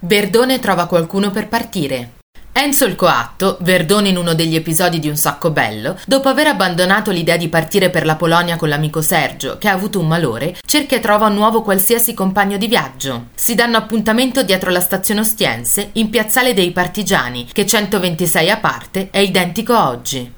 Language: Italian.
Verdone trova qualcuno per partire. Enzo il coatto, Verdone in uno degli episodi di Un sacco bello, dopo aver abbandonato l'idea di partire per la Polonia con l'amico Sergio, che ha avuto un malore, cerca e trova un nuovo qualsiasi compagno di viaggio. Si danno appuntamento dietro la stazione Ostiense, in Piazzale dei Partigiani, che 126 a parte è identico oggi.